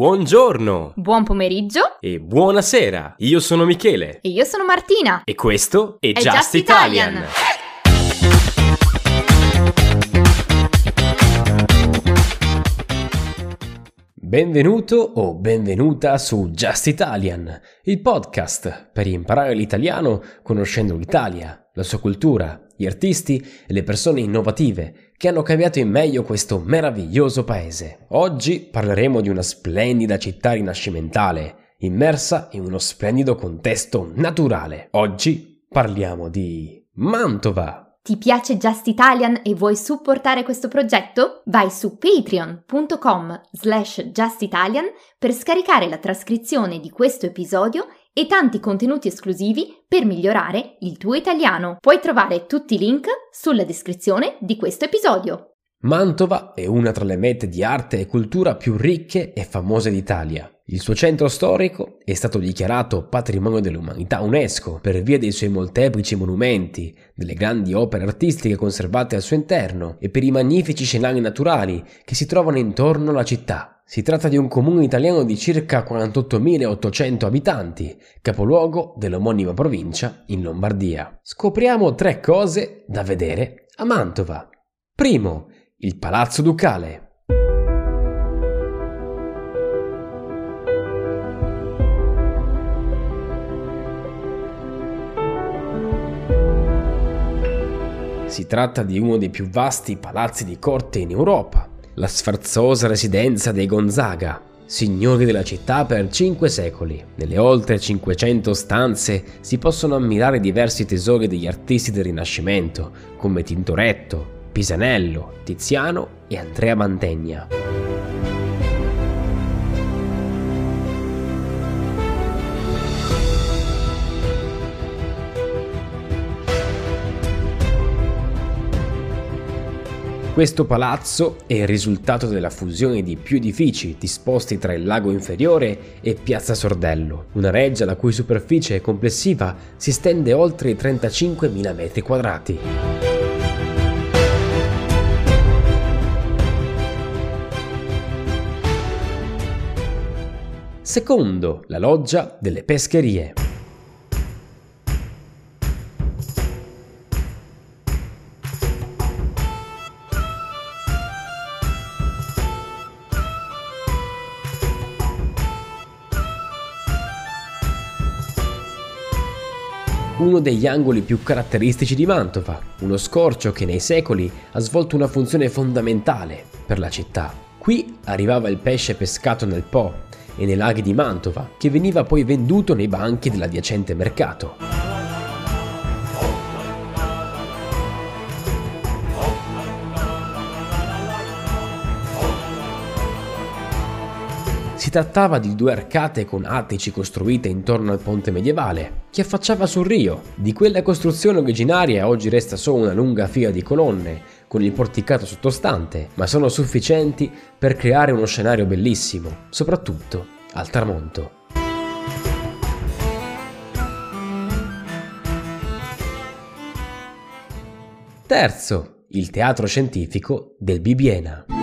Buongiorno Buon pomeriggio e buonasera. Io sono Michele e io sono Martina. e questo è, È Just, Just Italian. Italian. Benvenuto o benvenuta su Just Italian, il podcast per imparare l'italiano conoscendo l'Italia, la sua cultura, gli artisti e le persone innovative che hanno cambiato in meglio questo meraviglioso paese. Oggi parleremo di una splendida città rinascimentale, immersa in uno splendido contesto naturale. Oggi parliamo di Mantova. Ti piace Just Italian e vuoi supportare questo progetto? Vai su patreon.com slash justitalian per scaricare la trascrizione di questo episodio e tanti contenuti esclusivi per migliorare il tuo italiano. Puoi trovare tutti i link sulla descrizione di questo episodio. Mantova è una tra le mete di arte e cultura più ricche e famose d'Italia. Il suo centro storico è stato dichiarato patrimonio dell'umanità UNESCO per via dei suoi molteplici monumenti, delle grandi opere artistiche conservate al suo interno e per i magnifici scenari naturali che si trovano intorno alla città. Si tratta di un comune italiano di circa 48.800 abitanti, capoluogo dell'omonima provincia in Lombardia. Scopriamo tre cose da vedere a Mantova. Primo, il Palazzo Ducale. Si tratta di uno dei più vasti palazzi di corte in Europa, la sfarzosa residenza dei Gonzaga, signori della città per cinque secoli. Nelle oltre 500 stanze si possono ammirare diversi tesori degli artisti del Rinascimento, come Tintoretto, Pisanello, Tiziano e Andrea Mantegna. Questo palazzo è il risultato della fusione di più edifici disposti tra il lago inferiore e Piazza Sordello, una reggia la cui superficie complessiva si estende oltre i 35.000 metri quadrati. Secondo, la loggia delle pescherie. Uno degli angoli più caratteristici di Mantova, uno scorcio che nei secoli ha svolto una funzione fondamentale per la città. Qui arrivava il pesce pescato nel Po e nei laghi di Mantova, che veniva poi venduto nei banchi dell'adiacente mercato. Si trattava di due arcate con attici costruite intorno al ponte medievale, che affacciava sul Rio. Di quella costruzione originaria oggi resta solo una lunga fila di colonne, con il porticato sottostante, ma sono sufficienti per creare uno scenario bellissimo, soprattutto al tramonto. Terzo, il teatro scientifico del Bibiena.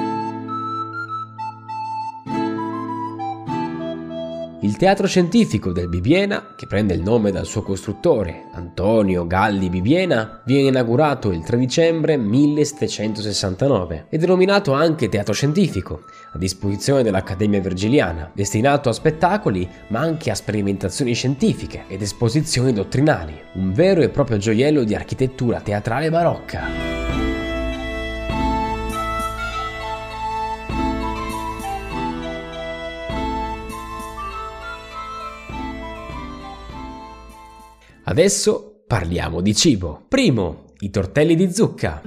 Il teatro scientifico del Bibiena, che prende il nome dal suo costruttore, Antonio Galli Bibiena, viene inaugurato il 3 dicembre 1769 e denominato anche teatro scientifico, a disposizione dell'Accademia Vergiliana, destinato a spettacoli ma anche a sperimentazioni scientifiche ed esposizioni dottrinali, un vero e proprio gioiello di architettura teatrale barocca. Adesso parliamo di cibo. Primo, i tortelli di zucca.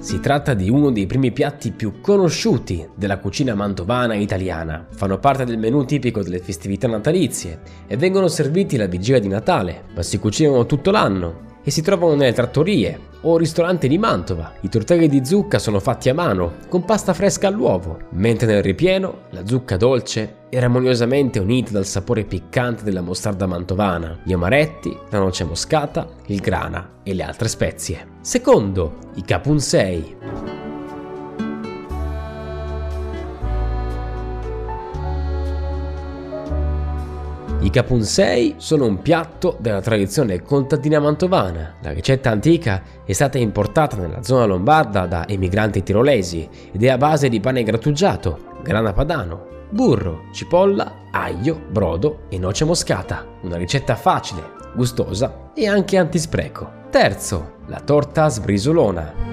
Si tratta di uno dei primi piatti più conosciuti della cucina mantovana italiana. Fanno parte del menù tipico delle festività natalizie e vengono serviti la vigilia di Natale, ma si cucinano tutto l'anno e si trovano nelle trattorie, o ristorante di Mantova. I tortelli di zucca sono fatti a mano, con pasta fresca all'uovo, mentre nel ripieno la zucca dolce è armoniosamente unita dal sapore piccante della mostarda mantovana, gli amaretti, la noce moscata, il grana e le altre spezie. Secondo, i capunsei. Capunsei sono un piatto della tradizione contadina mantovana. La ricetta antica è stata importata nella zona lombarda da emigranti tirolesi ed è a base di pane grattugiato, grana padano, burro, cipolla, aglio, brodo e noce moscata. Una ricetta facile, gustosa e anche antispreco. Terzo, la torta sbrisolona.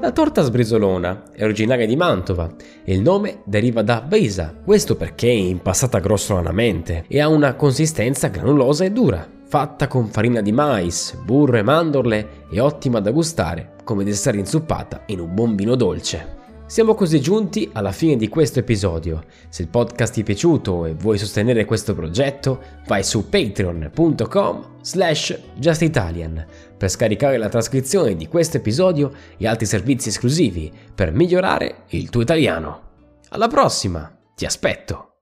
La torta sbrisolona è originaria di Mantova e il nome deriva da brisa, questo perché è impastata grossolanamente e ha una consistenza granulosa e dura, fatta con farina di mais, burro e mandorle e ottima da gustare, come di essere inzuppata in un buon vino dolce. Siamo così giunti alla fine di questo episodio. Se il podcast ti è piaciuto e vuoi sostenere questo progetto, vai su patreon.com slash justitalian per scaricare la trascrizione di questo episodio e altri servizi esclusivi per migliorare il tuo italiano. Alla prossima, ti aspetto!